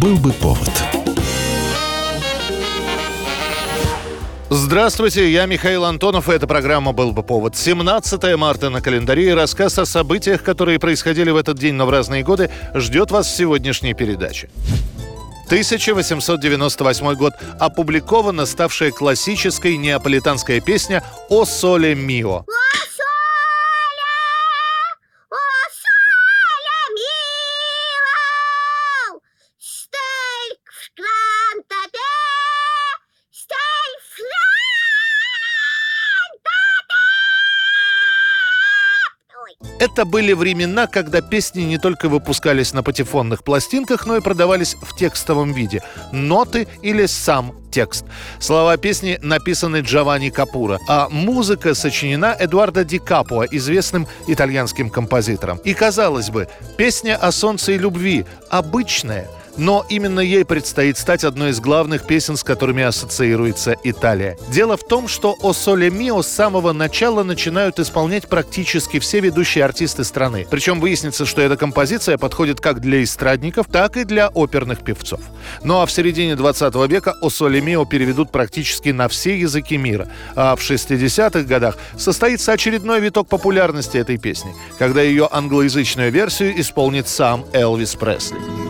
Был бы повод. Здравствуйте, я Михаил Антонов, и эта программа «Был бы повод». 17 марта на календаре и рассказ о событиях, которые происходили в этот день, но в разные годы, ждет вас в сегодняшней передаче. 1898 год. Опубликована ставшая классической неаполитанская песня «О соле мио». Это были времена, когда песни не только выпускались на патефонных пластинках, но и продавались в текстовом виде. Ноты или сам текст. Слова песни написаны Джованни Капура, а музыка сочинена Эдуардо Ди Капуа, известным итальянским композитором. И казалось бы, песня о солнце и любви обычная – но именно ей предстоит стать одной из главных песен, с которыми ассоциируется Италия. Дело в том, что «О Соле Мио» с самого начала начинают исполнять практически все ведущие артисты страны. Причем выяснится, что эта композиция подходит как для эстрадников, так и для оперных певцов. Ну а в середине 20 века «О Соле Мио» переведут практически на все языки мира. А в 60-х годах состоится очередной виток популярности этой песни, когда ее англоязычную версию исполнит сам Элвис Пресли.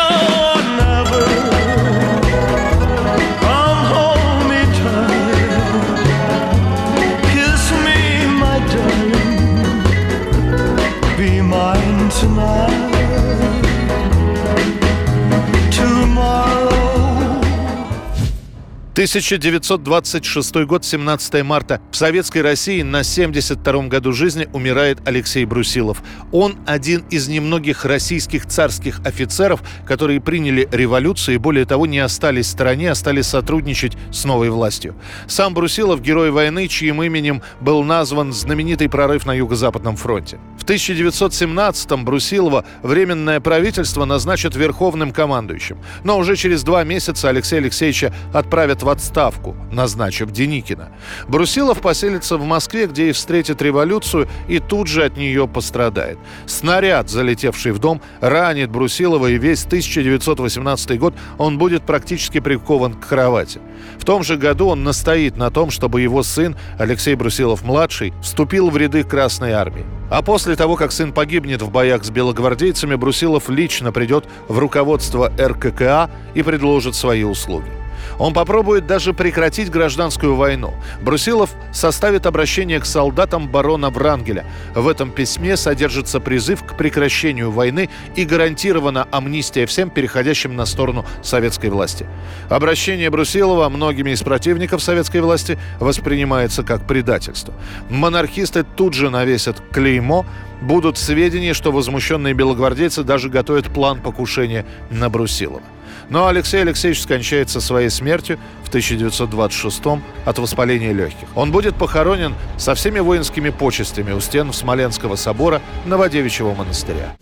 1926 год, 17 марта. В Советской России на 72-м году жизни умирает Алексей Брусилов. Он один из немногих российских царских офицеров, которые приняли революцию и, более того, не остались в стороне, а стали сотрудничать с новой властью. Сам Брусилов – герой войны, чьим именем был назван знаменитый прорыв на Юго-Западном фронте. В 1917-м Брусилова Временное правительство назначат верховным командующим. Но уже через два месяца Алексея Алексеевича отправят в отставку, назначив Деникина. Брусилов поселится в Москве, где и встретит революцию, и тут же от нее пострадает. Снаряд, залетевший в дом, ранит Брусилова, и весь 1918 год он будет практически прикован к кровати. В том же году он настоит на том, чтобы его сын, Алексей Брусилов-младший, вступил в ряды Красной Армии. А после того, как сын погибнет в боях с белогвардейцами, Брусилов лично придет в руководство РККА и предложит свои услуги. Он попробует даже прекратить гражданскую войну. Брусилов составит обращение к солдатам барона Врангеля. В этом письме содержится призыв к прекращению войны и гарантирована амнистия всем, переходящим на сторону советской власти. Обращение Брусилова многими из противников советской власти воспринимается как предательство. Монархисты тут же навесят клеймо, будут сведения, что возмущенные белогвардейцы даже готовят план покушения на Брусилова. Но Алексей Алексеевич скончается своей смертью в 1926 от воспаления легких. Он будет похоронен со всеми воинскими почестями у стен Смоленского собора Новодевичьего монастыря.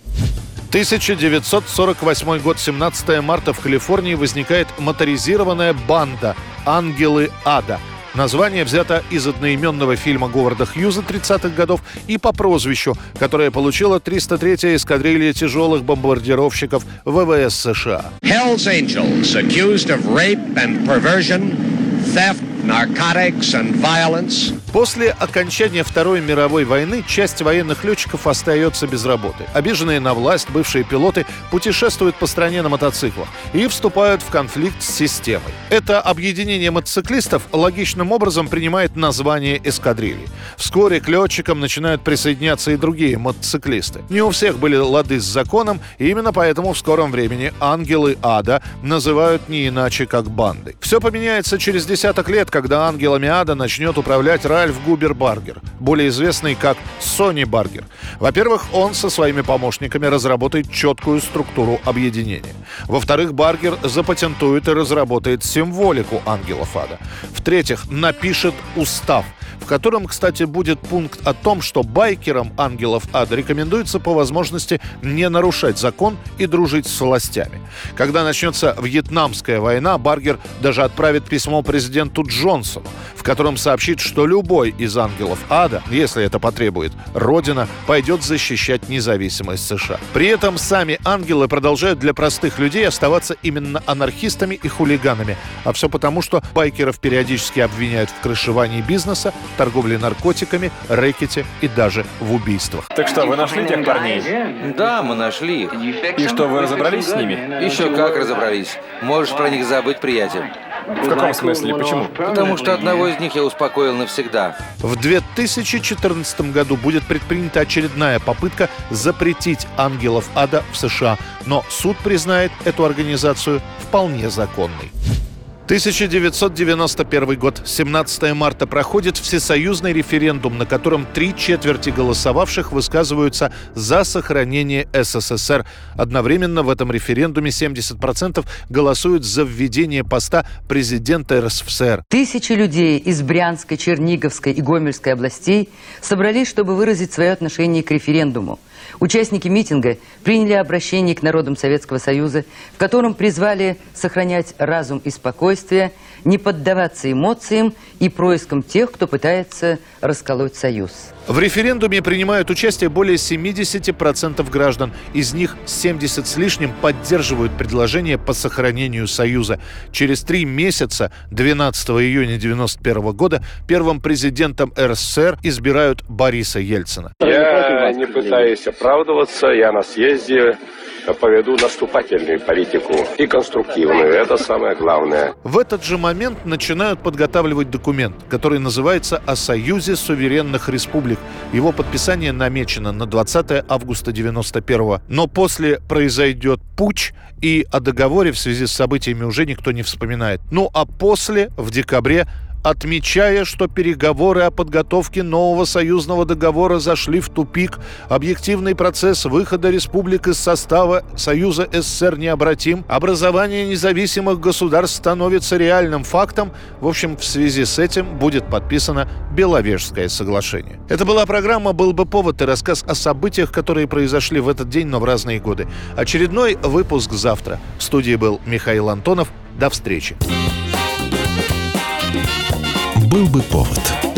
1948 год, 17 марта в Калифорнии возникает моторизированная банда «Ангелы Ада», Название взято из одноименного фильма Говарда Хьюза 30-х годов и по прозвищу, которое получила 303-я эскадрилья тяжелых бомбардировщиков ВВС США. Hell's Angels, accused of rape and perversion, theft narcotics and violence. После окончания Второй мировой войны часть военных летчиков остается без работы. Обиженные на власть бывшие пилоты путешествуют по стране на мотоциклах и вступают в конфликт с системой. Это объединение мотоциклистов логичным образом принимает название эскадрильи. Вскоре к летчикам начинают присоединяться и другие мотоциклисты. Не у всех были лады с законом, и именно поэтому в скором времени ангелы ада называют не иначе, как банды. Все поменяется через десяток лет, когда ангелами ада начнет управлять Ральф Губер Баргер, более известный как Сони Баргер. Во-первых, он со своими помощниками разработает четкую структуру объединения. Во-вторых, Баргер запатентует и разработает символику ангелов ада. В-третьих, напишет устав – в котором, кстати, будет пункт о том, что байкерам ангелов ада рекомендуется по возможности не нарушать закон и дружить с властями. Когда начнется Вьетнамская война, Баргер даже отправит письмо президенту Джонсону, в котором сообщит, что любой из ангелов ада, если это потребует, Родина пойдет защищать независимость США. При этом сами ангелы продолжают для простых людей оставаться именно анархистами и хулиганами. А все потому, что байкеров периодически обвиняют в крышевании бизнеса, торговле наркотиками, рэкете и даже в убийствах. Так что, вы нашли тех парней? Да, мы нашли их. И что, вы разобрались с ними? Еще как разобрались. Можешь про них забыть, приятель. В каком смысле? Почему? Потому что одного из них я успокоил навсегда. В 2014 году будет предпринята очередная попытка запретить ангелов ада в США, но суд признает эту организацию вполне законной. 1991 год, 17 марта, проходит всесоюзный референдум, на котором три четверти голосовавших высказываются за сохранение СССР. Одновременно в этом референдуме 70% голосуют за введение поста президента РСФСР. Тысячи людей из Брянской, Черниговской и Гомельской областей собрались, чтобы выразить свое отношение к референдуму. Участники митинга приняли обращение к народам Советского Союза, в котором призвали сохранять разум и спокойствие, не поддаваться эмоциям и проискам тех, кто пытается расколоть Союз. В референдуме принимают участие более 70% граждан. Из них 70 с лишним поддерживают предложение по сохранению Союза. Через три месяца, 12 июня 1991 года, первым президентом РСФСР избирают Бориса Ельцина. Я не пытаюсь оправдываться. Я на съезде поведу наступательную политику и конструктивную. Это самое главное. В этот же момент начинают подготавливать документ, который называется «О Союзе суверенных республик». Его подписание намечено на 20 августа 91 Но после произойдет путь, и о договоре в связи с событиями уже никто не вспоминает. Ну а после, в декабре, отмечая, что переговоры о подготовке нового союзного договора зашли в тупик, объективный процесс выхода республик из состава Союза СССР необратим, образование независимых государств становится реальным фактом. В общем, в связи с этим будет подписано Беловежское соглашение. Это была программа «Был бы повод» и рассказ о событиях, которые произошли в этот день, но в разные годы. Очередной выпуск завтра. В студии был Михаил Антонов. До встречи. «Был бы повод»